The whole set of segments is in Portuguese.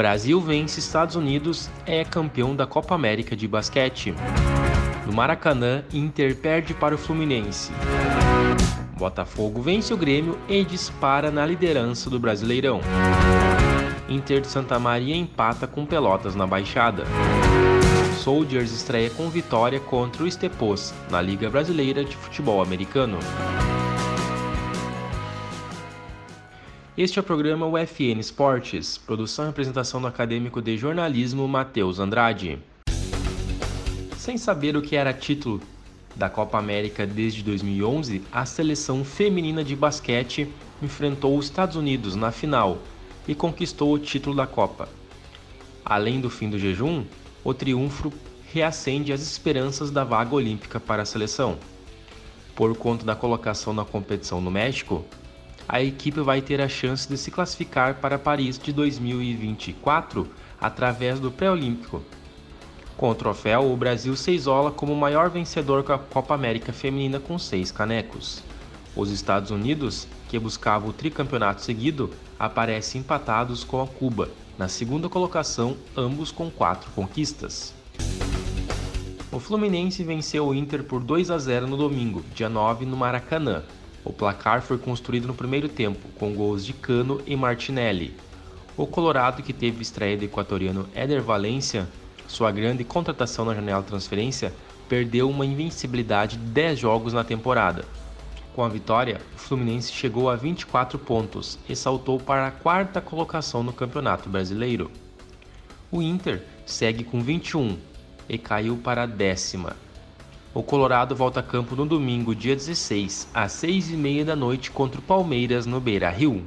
Brasil vence Estados Unidos, é campeão da Copa América de basquete. No Maracanã, Inter perde para o Fluminense. Botafogo vence o Grêmio e dispara na liderança do Brasileirão. Inter de Santa Maria empata com Pelotas na Baixada. Soldiers estreia com vitória contra o Estepos na Liga Brasileira de Futebol Americano. Este é o programa UFN Esportes, produção e apresentação do acadêmico de jornalismo Matheus Andrade. Sem saber o que era título da Copa América desde 2011, a seleção feminina de basquete enfrentou os Estados Unidos na final e conquistou o título da Copa. Além do fim do jejum, o triunfo reacende as esperanças da vaga olímpica para a seleção. Por conta da colocação na competição no México, a equipe vai ter a chance de se classificar para Paris de 2024 através do pré-olímpico. Com o troféu, o Brasil se isola como o maior vencedor com a Copa América Feminina com seis canecos. Os Estados Unidos, que buscava o tricampeonato seguido, aparecem empatados com a Cuba, na segunda colocação, ambos com quatro conquistas. O Fluminense venceu o Inter por 2 a 0 no domingo, dia 9, no Maracanã. O placar foi construído no primeiro tempo, com gols de Cano e Martinelli. O Colorado, que teve estreia do equatoriano Éder Valência, sua grande contratação na janela de transferência, perdeu uma invencibilidade de 10 jogos na temporada. Com a vitória, o Fluminense chegou a 24 pontos e saltou para a quarta colocação no Campeonato Brasileiro. O Inter segue com 21 e caiu para a décima. O Colorado volta a campo no domingo, dia 16, às 6h30 da noite contra o Palmeiras no Beira Rio.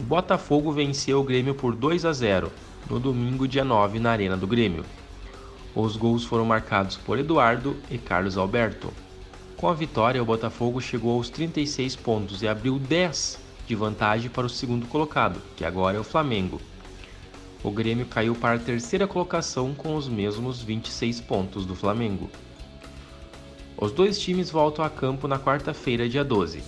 O Botafogo venceu o Grêmio por 2 a 0 no domingo, dia 9, na Arena do Grêmio. Os gols foram marcados por Eduardo e Carlos Alberto. Com a vitória, o Botafogo chegou aos 36 pontos e abriu 10 de vantagem para o segundo colocado, que agora é o Flamengo. O Grêmio caiu para a terceira colocação com os mesmos 26 pontos do Flamengo. Os dois times voltam a campo na quarta-feira, dia 12.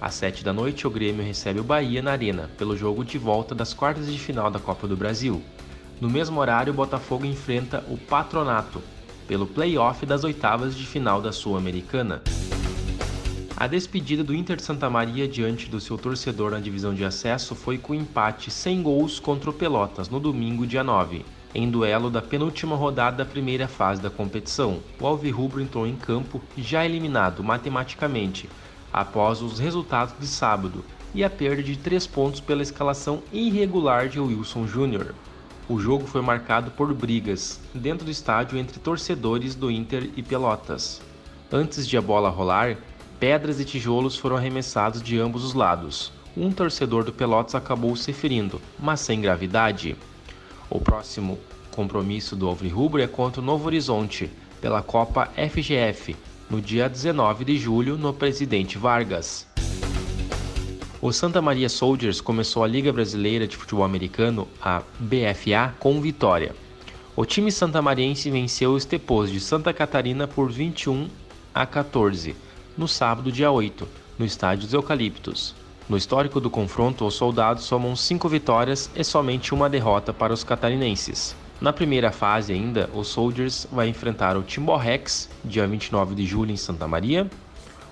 Às 7 da noite, o Grêmio recebe o Bahia na Arena pelo jogo de volta das quartas de final da Copa do Brasil. No mesmo horário, o Botafogo enfrenta o Patronato, pelo play-off das oitavas de final da Sul-Americana. A despedida do Inter de Santa Maria diante do seu torcedor na divisão de acesso foi com empate sem gols contra o Pelotas no domingo, dia 9, em duelo da penúltima rodada da primeira fase da competição. O Alvirrubro entrou em campo já eliminado matematicamente após os resultados de sábado e a perda de três pontos pela escalação irregular de Wilson Júnior. O jogo foi marcado por brigas dentro do estádio entre torcedores do Inter e Pelotas. Antes de a bola rolar, pedras e tijolos foram arremessados de ambos os lados. Um torcedor do Pelotas acabou se ferindo, mas sem gravidade. O próximo compromisso do Alvirrubro é contra o Novo Horizonte, pela Copa FGF, no dia 19 de julho, no Presidente Vargas. O Santa Maria Soldiers começou a Liga Brasileira de Futebol Americano, a BFA, com vitória. O time santamariense venceu o Estepos de Santa Catarina por 21 a 14, no sábado, dia 8, no estádio dos Eucaliptos. No histórico do confronto, os soldados somam cinco vitórias e somente uma derrota para os catarinenses. Na primeira fase ainda, o Soldiers vai enfrentar o Timborrex, dia 29 de julho em Santa Maria,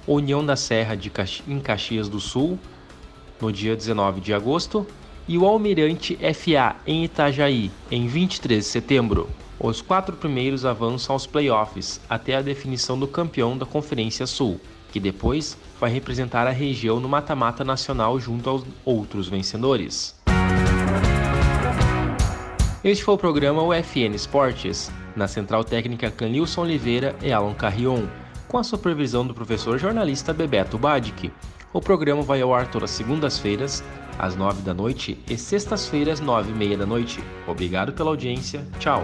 União da Serra de Caxi em Caxias do Sul, no dia 19 de agosto, e o Almirante FA em Itajaí, em 23 de setembro. Os quatro primeiros avançam aos playoffs até a definição do campeão da Conferência Sul, que depois vai representar a região no mata-mata nacional junto aos outros vencedores. Este foi o programa UFN Esportes, na Central Técnica Canilson Oliveira e Alan Carrion, com a supervisão do professor jornalista Bebeto Badic. O programa vai ao ar todas segundas-feiras, às nove da noite, e sextas-feiras, nove e meia da noite. Obrigado pela audiência. Tchau!